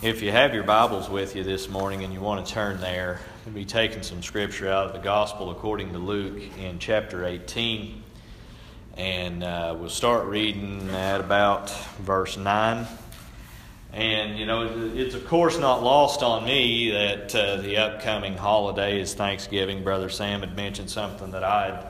If you have your Bibles with you this morning and you want to turn there, we'll be taking some scripture out of the Gospel according to Luke in chapter 18. And uh, we'll start reading at about verse 9. And, you know, it's of course not lost on me that uh, the upcoming holiday is Thanksgiving. Brother Sam had mentioned something that I'd,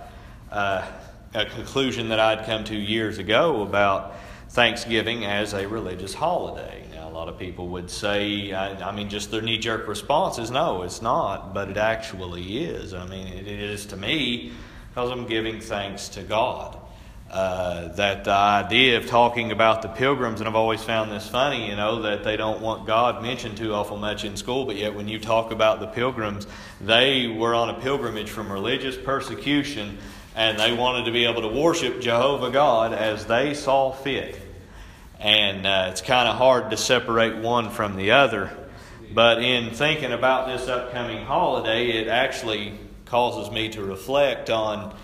uh, a conclusion that I'd come to years ago about Thanksgiving as a religious holiday lot of people would say, I, I mean, just their knee jerk response is no, it's not, but it actually is. I mean, it is to me because I'm giving thanks to God. Uh, that the idea of talking about the pilgrims, and I've always found this funny, you know, that they don't want God mentioned too awful much in school, but yet when you talk about the pilgrims, they were on a pilgrimage from religious persecution and they wanted to be able to worship Jehovah God as they saw fit. And uh, it's kind of hard to separate one from the other. But in thinking about this upcoming holiday, it actually causes me to reflect on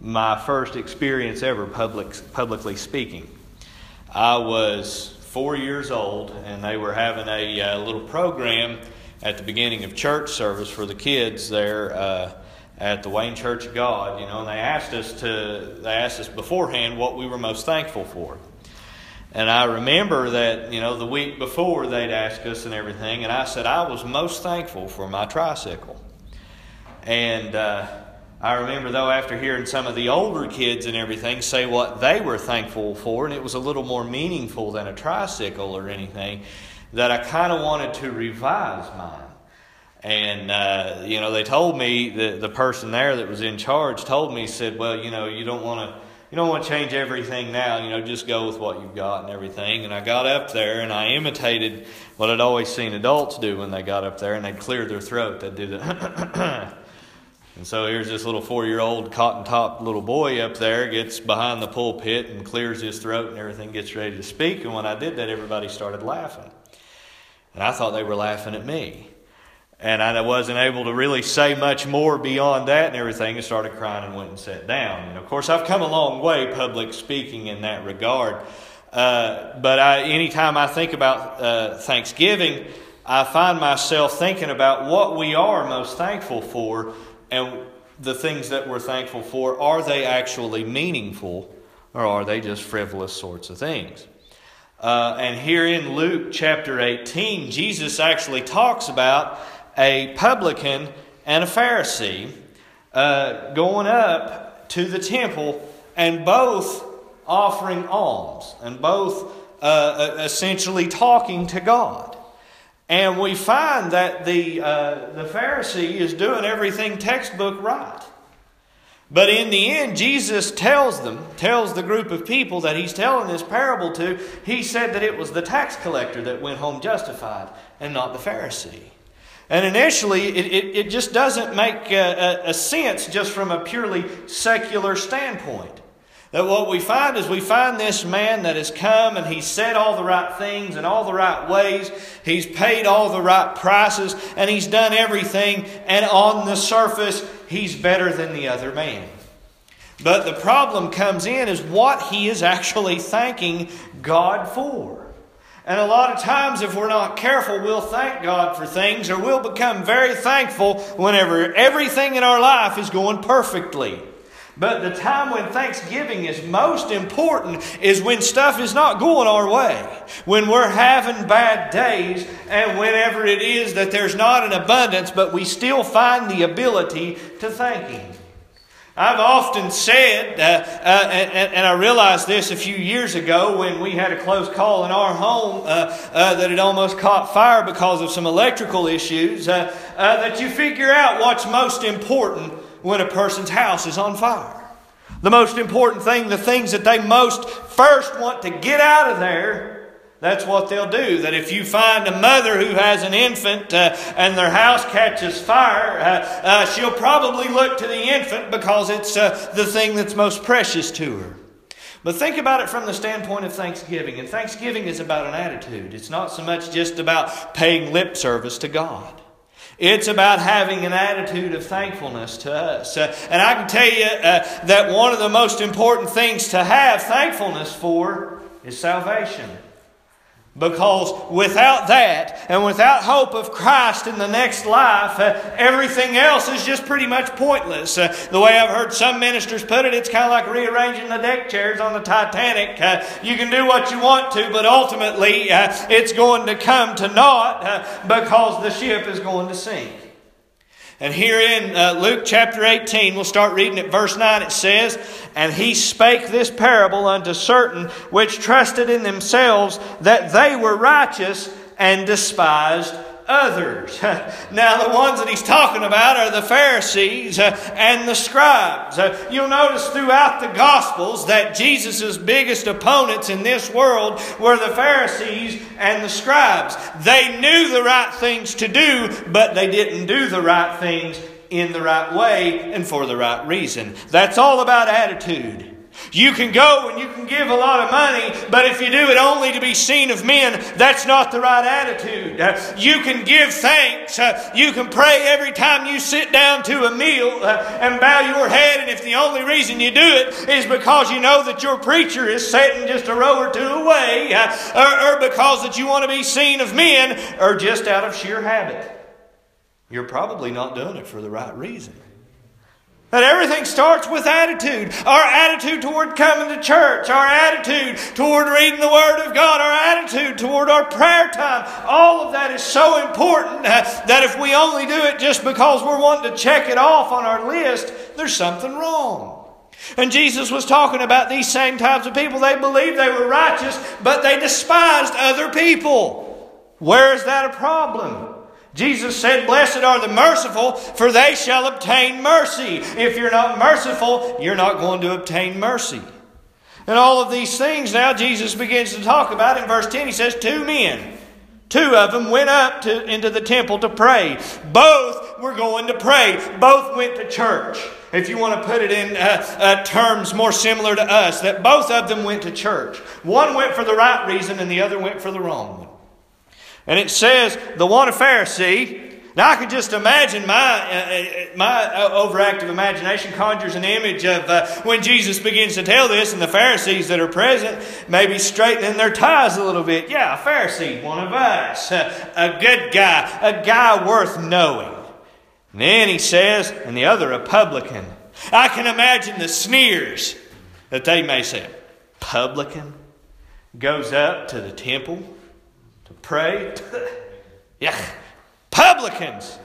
my first experience ever public, publicly speaking. I was four years old, and they were having a uh, little program at the beginning of church service for the kids there uh, at the Wayne Church of God. You know, and they asked us to they asked us beforehand what we were most thankful for. And I remember that, you know, the week before they'd ask us and everything, and I said I was most thankful for my tricycle. And uh, I remember, though, after hearing some of the older kids and everything say what they were thankful for, and it was a little more meaningful than a tricycle or anything, that I kind of wanted to revise mine. And, uh, you know, they told me, the, the person there that was in charge told me, said, well, you know, you don't want to you don't want to change everything now, you know, just go with what you've got and everything. And I got up there and I imitated what I'd always seen adults do when they got up there and they'd clear their throat. They'd do the. and so here's this little four year old cotton top little boy up there, gets behind the pulpit and clears his throat and everything, gets ready to speak. And when I did that, everybody started laughing. And I thought they were laughing at me. And I wasn't able to really say much more beyond that and everything and started crying and went and sat down. And of course, I've come a long way public speaking in that regard. Uh, but I, anytime I think about uh, Thanksgiving, I find myself thinking about what we are most thankful for and the things that we're thankful for. Are they actually meaningful or are they just frivolous sorts of things? Uh, and here in Luke chapter 18, Jesus actually talks about a publican and a Pharisee uh, going up to the temple and both offering alms and both uh, essentially talking to God. And we find that the, uh, the Pharisee is doing everything textbook right. But in the end, Jesus tells them, tells the group of people that he's telling this parable to, he said that it was the tax collector that went home justified and not the Pharisee. And initially, it, it, it just doesn't make a, a, a sense just from a purely secular standpoint. That what we find is we find this man that has come and he's said all the right things in all the right ways. He's paid all the right prices and he's done everything. And on the surface, he's better than the other man. But the problem comes in is what he is actually thanking God for. And a lot of times, if we're not careful, we'll thank God for things or we'll become very thankful whenever everything in our life is going perfectly. But the time when Thanksgiving is most important is when stuff is not going our way. When we're having bad days and whenever it is that there's not an abundance, but we still find the ability to thank Him. I've often said, uh, uh, and, and, I realized this a few years ago when we had a close call in our home uh, uh that it almost caught fire because of some electrical issues, uh, uh, that you figure out what's most important when a person's house is on fire. The most important thing, the things that they most first want to get out of there that's what they'll do. That if you find a mother who has an infant uh, and their house catches fire, uh, uh, she'll probably look to the infant because it's uh, the thing that's most precious to her. But think about it from the standpoint of Thanksgiving. And Thanksgiving is about an attitude, it's not so much just about paying lip service to God. It's about having an attitude of thankfulness to us. Uh, and I can tell you uh, that one of the most important things to have thankfulness for is salvation. Because without that and without hope of Christ in the next life, uh, everything else is just pretty much pointless. Uh, the way I've heard some ministers put it, it's kind of like rearranging the deck chairs on the Titanic. Uh, you can do what you want to, but ultimately uh, it's going to come to naught uh, because the ship is going to sink. And here in uh, Luke chapter 18, we'll start reading at verse 9. It says, And he spake this parable unto certain which trusted in themselves that they were righteous and despised others. now, the ones that he's talking about are the Pharisees uh, and the scribes. Uh, you'll notice throughout the Gospels that Jesus' biggest opponents in this world were the Pharisees and the scribes. They knew the right things to do, but they didn't do the right things in the right way and for the right reason. That's all about attitude. You can go and you can give a lot of money, but if you do it only to be seen of men, that's not the right attitude. Uh, you can give thanks. Uh, you can pray every time you sit down to a meal uh, and bow your head, and if the only reason you do it is because you know that your preacher is sitting just a row or two away, or, or because that you want to be seen of men, or just out of sheer habit, you're probably not doing it for the right reason. That everything starts with attitude. Our attitude toward coming to church, our attitude toward reading the Word of God, our attitude toward our prayer time. All of that is so important uh, that if we only do it just because we're wanting to check it off on our list, there's something wrong. And Jesus was talking about these same types of people. They believed they were righteous, but they despised other people. Where is that a problem? Jesus said, Blessed are the merciful, for they shall obtain mercy. If you're not merciful, you're not going to obtain mercy. And all of these things now Jesus begins to talk about. In verse 10, he says, Two men, two of them went up to, into the temple to pray. Both were going to pray. Both went to church. If you want to put it in uh, uh, terms more similar to us, that both of them went to church. One went for the right reason and the other went for the wrong one. And it says, the one a Pharisee. Now I could just imagine my, uh, uh my uh, overactive imagination conjures an image of uh, when Jesus begins to tell this, and the Pharisees that are present maybe straightening their ties a little bit. Yeah, a Pharisee, one of us, a good guy, a guy worth knowing. And then he says, and the other a publican. I can imagine the sneers that they may say. Publican goes up to the temple to pray. yeah, publicans,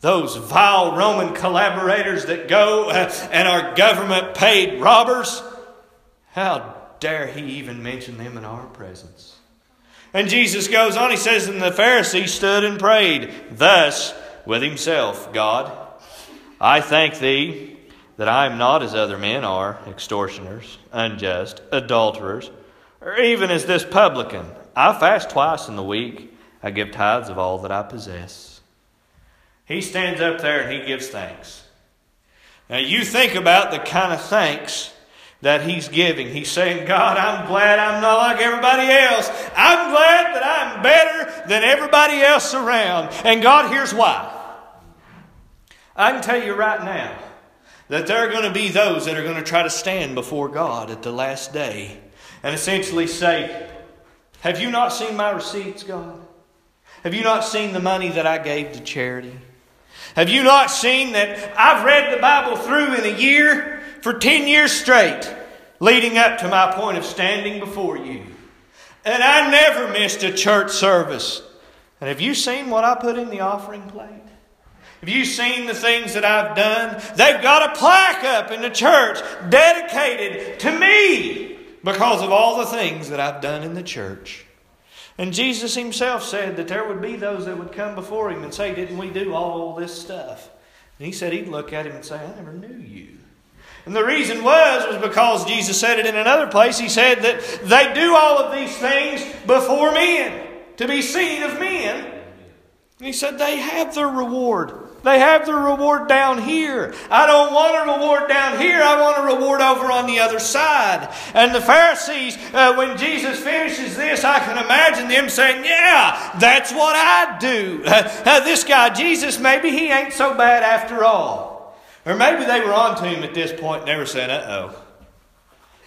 those vile Roman collaborators that go uh, and are government paid robbers. How dare he even mention them in our presence? And Jesus goes on, he says, And the Pharisee stood and prayed, thus with himself God, I thank thee that I am not as other men are, extortioners, unjust, adulterers, or even as this publican. I fast twice in the week. I give tithes of all that I possess. He stands up there and he gives thanks. Now, you think about the kind of thanks that he's giving. He's saying, God, I'm glad I'm not like everybody else. I'm glad that I'm better than everybody else around. And God, here's why. I can tell you right now that there are going to be those that are going to try to stand before God at the last day and essentially say, have you not seen my receipts, God? Have you not seen the money that I gave to charity? Have you not seen that I've read the Bible through in a year for 10 years straight, leading up to my point of standing before you? And I never missed a church service. And have you seen what I put in the offering plate? Have you seen the things that I've done? They've got a plaque up in the church dedicated to me because of all the things that I've done in the church. And Jesus himself said that there would be those that would come before him and say, Didn't we do all this stuff? And he said he'd look at him and say, I never knew you. And the reason was, was because Jesus said it in another place. He said that they do all of these things before men, to be seen of men. And he said they have their reward. They have the reward down here. I don't want a reward down here. I want a reward over on the other side. And the Pharisees, uh, when Jesus finishes this, I can imagine them saying, Yeah, that's what I do. Uh, uh, this guy, Jesus, maybe he ain't so bad after all. Or maybe they were on to him at this point and they were saying, Uh oh.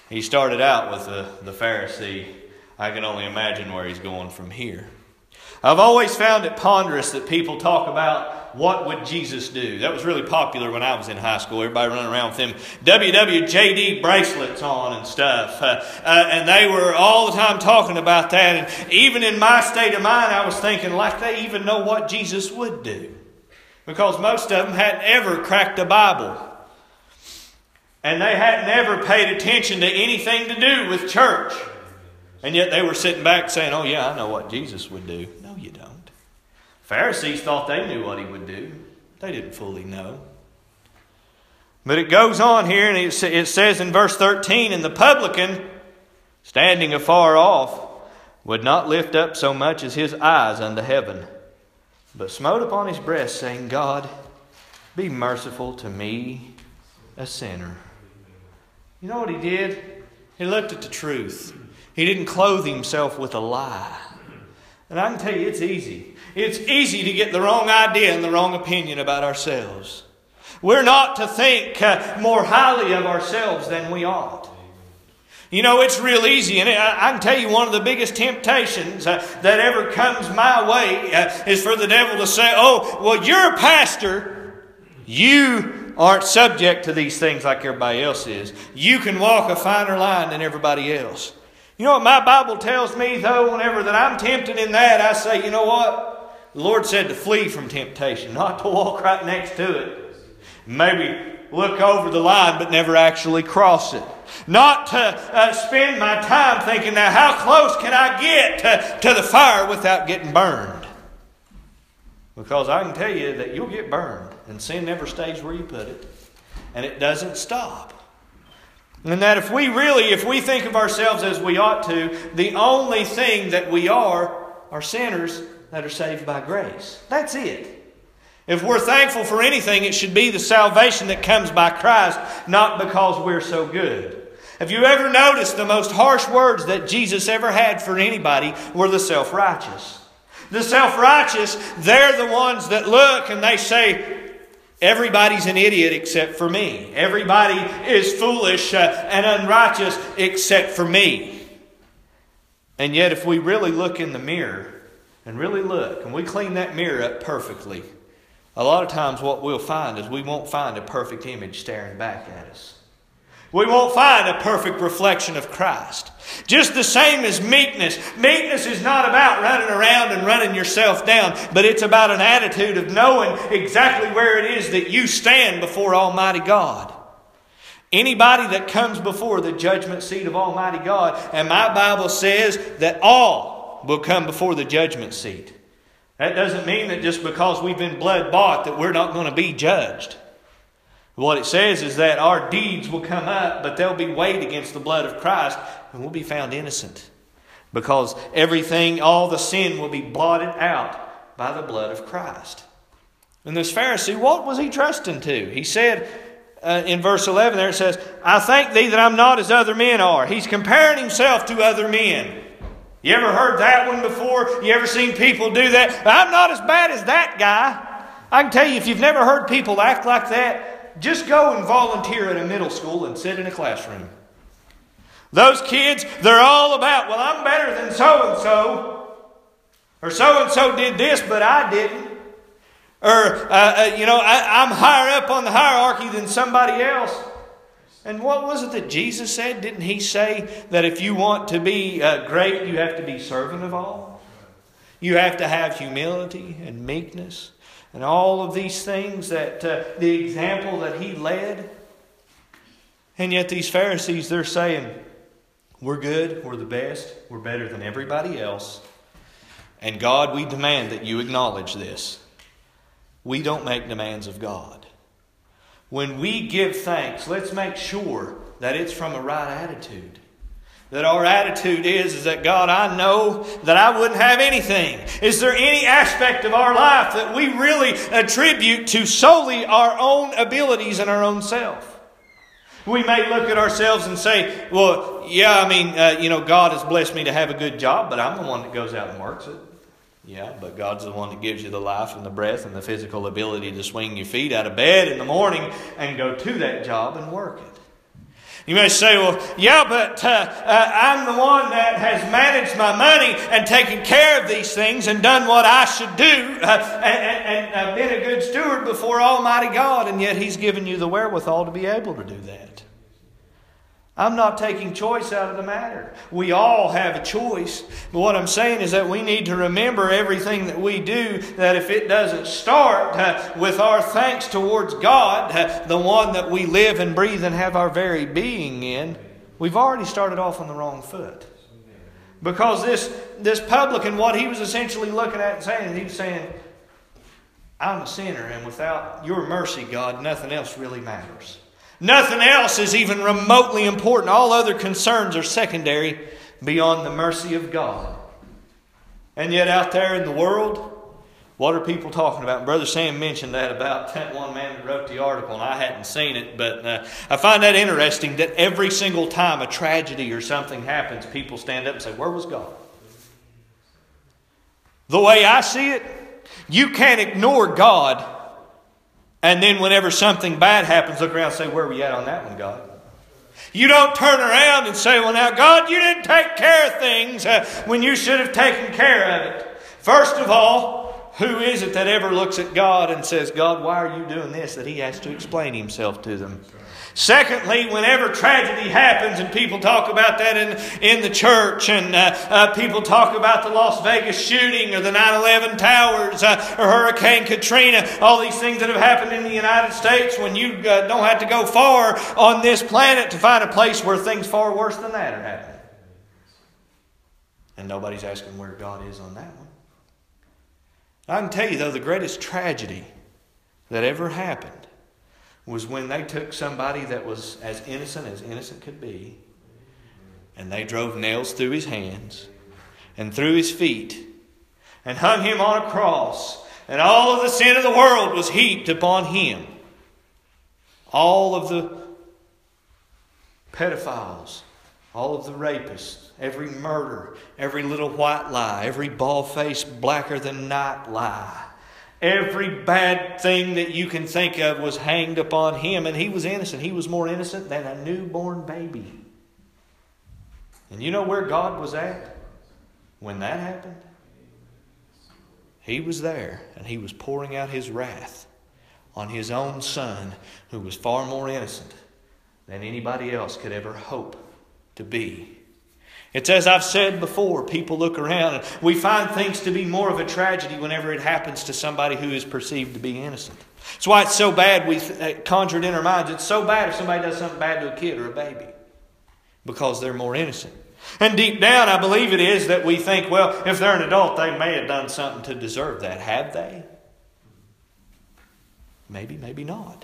He started out with the, the Pharisee I can only imagine where he's going from here. I've always found it ponderous that people talk about what would Jesus do. That was really popular when I was in high school. Everybody running around with them WWJD bracelets on and stuff. Uh, uh, and they were all the time talking about that. And even in my state of mind, I was thinking, like they even know what Jesus would do. Because most of them hadn't ever cracked a Bible. And they hadn't ever paid attention to anything to do with church. And yet they were sitting back saying, Oh, yeah, I know what Jesus would do. Pharisees thought they knew what he would do, they didn't fully know. But it goes on here, and it says in verse 13 And the publican, standing afar off, would not lift up so much as his eyes unto heaven, but smote upon his breast, saying, God, be merciful to me, a sinner. You know what he did? He looked at the truth. He didn't clothe himself with a lie. And I can tell you, it's easy. It's easy to get the wrong idea and the wrong opinion about ourselves. We're not to think uh, more highly of ourselves than we ought. You know, it's real easy, and I, can tell you one of the biggest temptations uh, that ever comes my way uh, is for the devil to say, Oh, well, you're a pastor. You aren't subject to these things like everybody else is. You can walk a finer line than everybody else. You know what my Bible tells me, though, whenever that I'm tempted in that, I say, you know what? The Lord said to flee from temptation, not to walk right next to it. Maybe look over the line, but never actually cross it. Not to uh, spend my time thinking, now, how close can I get to, to the fire without getting burned? Because I can tell you that you'll get burned, and sin never stays where you put it, and it doesn't stop. And that if we really, if we think of ourselves as we ought to, the only thing that we are are sinners that are saved by grace. That's it. If we're thankful for anything, it should be the salvation that comes by Christ, not because we're so good. Have you ever noticed the most harsh words that Jesus ever had for anybody were the self righteous? The self righteous, they're the ones that look and they say, Everybody's an idiot except for me. Everybody is foolish uh, and unrighteous except for me. And yet, if we really look in the mirror and really look and we clean that mirror up perfectly, a lot of times what we'll find is we won't find a perfect image staring back at us. We won't find a perfect reflection of Christ. Just the same as meekness. Meekness is not about running around and running yourself down, but it's about an attitude of knowing exactly where it is that you stand before Almighty God. Anybody that comes before the judgment seat of Almighty God, and my Bible says that all will come before the judgment seat. That doesn't mean that just because we've been blood bought that we're not going to be judged. What it says is that our deeds will come up, but they'll be weighed against the blood of Christ, and we'll be found innocent. Because everything, all the sin will be blotted out by the blood of Christ. And this Pharisee, what was he trusting to? He said uh, in verse 11 there, it says, I thank thee that I'm not as other men are. He's comparing himself to other men. You ever heard that one before? You ever seen people do that? I'm not as bad as that guy. I can tell you, if you've never heard people act like that, just go and volunteer at a middle school and sit in a classroom. Those kids, they're all about, well, I'm better than so and so. Or so and so did this, but I didn't. Or, uh, uh, you know, I, I'm higher up on the hierarchy than somebody else. And what was it that Jesus said? Didn't he say that if you want to be uh, great, you have to be servant of all? You have to have humility and meekness and all of these things that uh, the example that he led. And yet, these Pharisees, they're saying, We're good, we're the best, we're better than everybody else. And God, we demand that you acknowledge this. We don't make demands of God. When we give thanks, let's make sure that it's from a right attitude that our attitude is is that God, I know that I wouldn't have anything. Is there any aspect of our life that we really attribute to solely our own abilities and our own self? We may look at ourselves and say, well, yeah, I mean, uh, you know, God has blessed me to have a good job, but I'm the one that goes out and works it. Yeah, but God's the one that gives you the life and the breath and the physical ability to swing your feet out of bed in the morning and go to that job and work it. You may say, well, yeah, but uh, uh, I'm the one that has managed my money and taken care of these things and done what I should do uh, and, and, and been a good steward before Almighty God, and yet He's given you the wherewithal to be able to do that. I'm not taking choice out of the matter. We all have a choice. But what I'm saying is that we need to remember everything that we do, that if it doesn't start uh, with our thanks towards God, uh, the one that we live and breathe and have our very being in, we've already started off on the wrong foot. Because this, this publican, what he was essentially looking at and saying, he was saying, I'm a sinner, and without your mercy, God, nothing else really matters. Nothing else is even remotely important. All other concerns are secondary beyond the mercy of God. And yet, out there in the world, what are people talking about? Brother Sam mentioned that about that one man that wrote the article, and I hadn't seen it, but uh, I find that interesting that every single time a tragedy or something happens, people stand up and say, Where was God? The way I see it, you can't ignore God and then whenever something bad happens, look around and say, Where were you at on that one, God? You don't turn around and say, Well, now, God, you didn't take care of things uh, when you should have taken care of it. First of all, who is it that ever looks at God and says, God, why are you doing this? That he has to explain himself to them. Secondly, whenever tragedy happens, and people talk about that in, in the church, and uh, uh, people talk about the Las Vegas shooting or the 9 11 towers uh, or Hurricane Katrina, all these things that have happened in the United States, when you uh, don't have to go far on this planet to find a place where things far worse than that are happening. And nobody's asking where God is on that one. I can tell you, though, the greatest tragedy that ever happened was when they took somebody that was as innocent as innocent could be, and they drove nails through his hands and through his feet and hung him on a cross, and all of the sin of the world was heaped upon him. All of the pedophiles, all of the rapists, every murder, every little white lie, every bald faced blacker than night lie Every bad thing that you can think of was hanged upon him, and he was innocent. He was more innocent than a newborn baby. And you know where God was at when that happened? He was there, and he was pouring out his wrath on his own son, who was far more innocent than anybody else could ever hope to be. It's as I've said before, people look around and we find things to be more of a tragedy whenever it happens to somebody who is perceived to be innocent. That's why it's so bad we uh, conjure it in our minds. It's so bad if somebody does something bad to a kid or a baby because they're more innocent. And deep down, I believe it is that we think, well, if they're an adult, they may have done something to deserve that. Have they? Maybe, maybe not.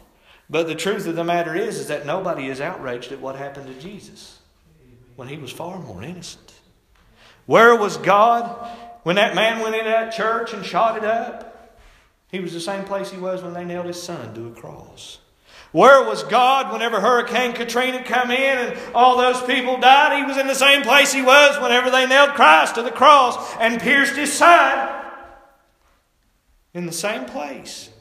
But the truth of the matter is, is that nobody is outraged at what happened to Jesus when he was far more innocent. Where was God when that man went into that church and shot it up? He was the same place he was when they nailed his son to a cross. Where was God whenever Hurricane Katrina come in and all those people died? He was in the same place he was whenever they nailed Christ to the cross and pierced his side. In the same place.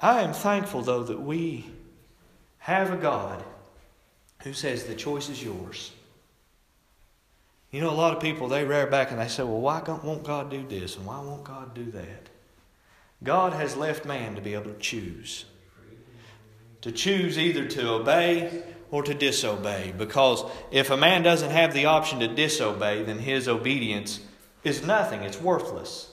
I am thankful, though, that we have a God who says the choice is yours. You know, a lot of people, they rear back and they say, well, why won't God do this and why won't God do that? God has left man to be able to choose. To choose either to obey or to disobey. Because if a man doesn't have the option to disobey, then his obedience is nothing, it's worthless.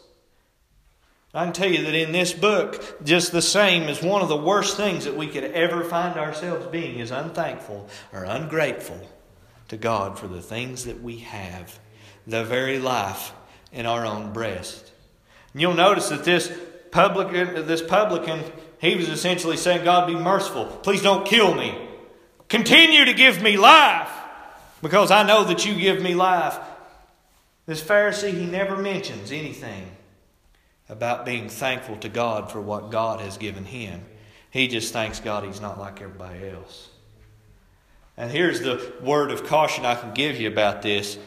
I can tell you that in this book, just the same as one of the worst things that we could ever find ourselves being is unthankful or ungrateful to God for the things that we have, the very life in our own breast. And you'll notice that this publican, this publican, he was essentially saying, God, be merciful. Please don't kill me. Continue to give me life because I know that you give me life. This Pharisee, he never mentions anything about being thankful to God for what God has given him. He just thanks God he's not like everybody else. And here's the word of caution I can give you about this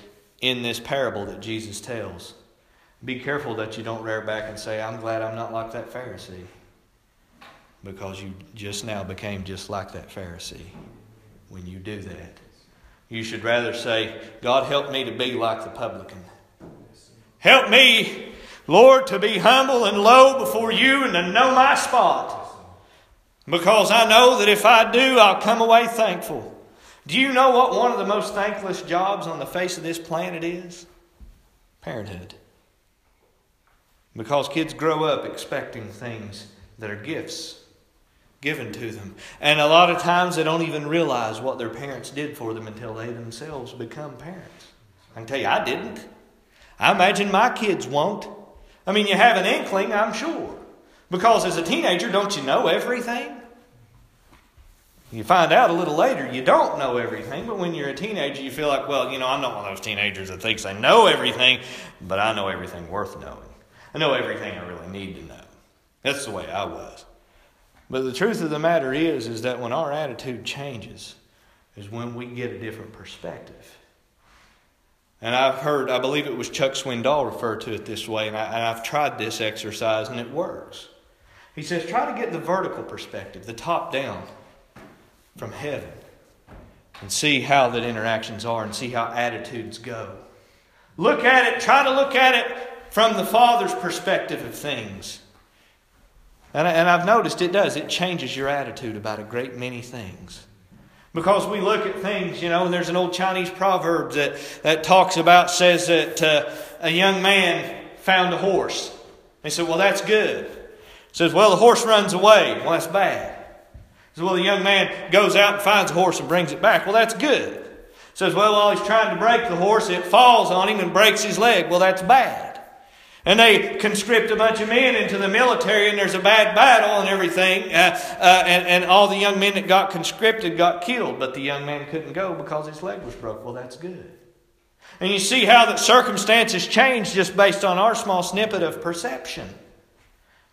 in this parable that Jesus tells. Be careful that you don't rear back and say, I'm glad I'm not like that Pharisee. Because you just now became just like that Pharisee. when you do that. You should rather say, God, help me to be like the publican. Help me, Lord, to be humble and low before you and to know my spot. Because I know that if I do, I'll come away thankful. Do you know what one of the most thankless jobs on the face of this planet is? Parenthood. Because kids grow up expecting things that are gifts given to them. And a lot of times they don't even realize what their parents did for them until they themselves become parents. I can tell you, I didn't. I imagine my kids won't. I mean, you have an inkling, I'm sure. Because as a teenager, don't you know everything? You find out a little later you don't know everything, but when you're a teenager, you feel like, well, you know, I'm not one of those teenagers that thinks they know everything, but I know everything worth knowing. I know everything I really need to know. That's the way I was. But the truth of the matter is, is that when our attitude changes, is when we get a different perspective. And I've heard, I believe it was Chuck Swindoll referred to it this way, and, I, have tried this exercise and it works. He says, try to get the vertical perspective, the top down from heaven, and see how that interactions are and see how attitudes go. Look at it, try to look at it from the Father's perspective of things. And, and I've noticed it does. It changes your attitude about a great many things. Because we look at things, you know, and there's an old Chinese proverb that, that talks about, says that uh, a young man found a horse. He said, Well, that's good. Says, Well, the horse runs away. Well, that's bad. Says, Well, the young man goes out and finds a horse and brings it back. Well, that's good. Says, Well, while he's trying to break the horse, it falls on him and breaks his leg. Well, that's bad. And they conscript a bunch of men into the military, and there's a bad battle and everything. Uh, uh, and, and all the young men that got conscripted got killed, but the young man couldn't go because his leg was broke. Well, that's good. And you see how that circumstances change just based on our small snippet of perception.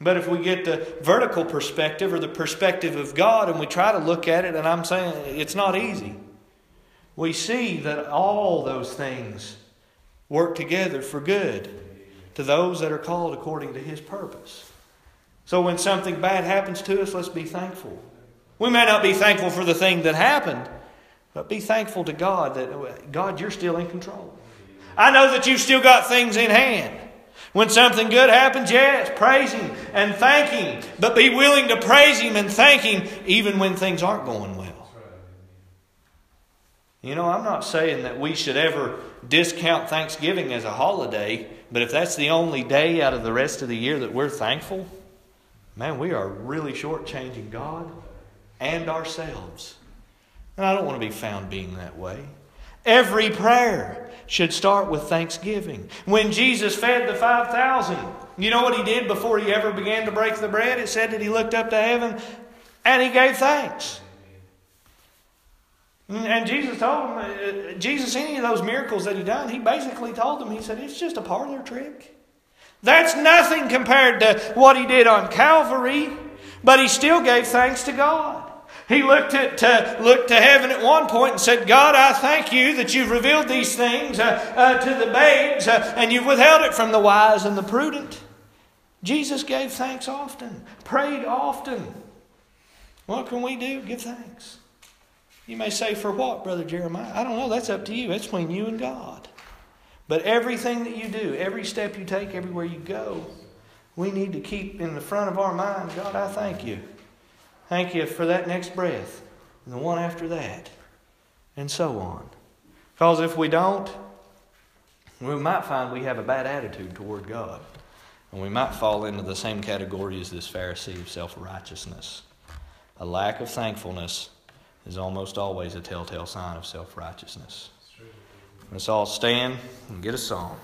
But if we get the vertical perspective or the perspective of God and we try to look at it, and I'm saying it's not easy, we see that all those things work together for good to those that are called according to His purpose. So when something bad happens to us, let's be thankful. We may not be thankful for the thing that happened, but be thankful to God that, God, you're still in control. I know that you've still got things in hand. When something good happens, yes, praise Him and thank Him. But be willing to praise Him and thank Him even when things aren't going well. You know, I'm not saying that we should ever discount Thanksgiving as a holiday, but if that's the only day out of the rest of the year that we're thankful, man, we are really shortchanging God and ourselves. And I don't want to be found being that way. Every prayer should start with thanksgiving. When Jesus fed the 5,000, you know what he did before he ever began to break the bread? It said that he looked up to heaven and he gave thanks. And Jesus told them, uh, Jesus, any of those miracles that he done, he basically told them, he said, it's just a parlor trick. That's nothing compared to what he did on Calvary, but he still gave thanks to God. He looked at to, looked to heaven at one point and said, God, I thank you that you've revealed these things uh, uh, to the babes uh, and you've withheld it from the wise and the prudent. Jesus gave thanks often, prayed often. What can we do? Give thanks. You may say, For what, Brother Jeremiah? I don't know. That's up to you. That's between you and God. But everything that you do, every step you take, everywhere you go, we need to keep in the front of our mind God, I thank you. Thank you for that next breath, and the one after that, and so on. Because if we don't, we might find we have a bad attitude toward God. And we might fall into the same category as this Pharisee of self righteousness a lack of thankfulness is almost always a telltale sign of self righteousness. Let's all stand and get a song.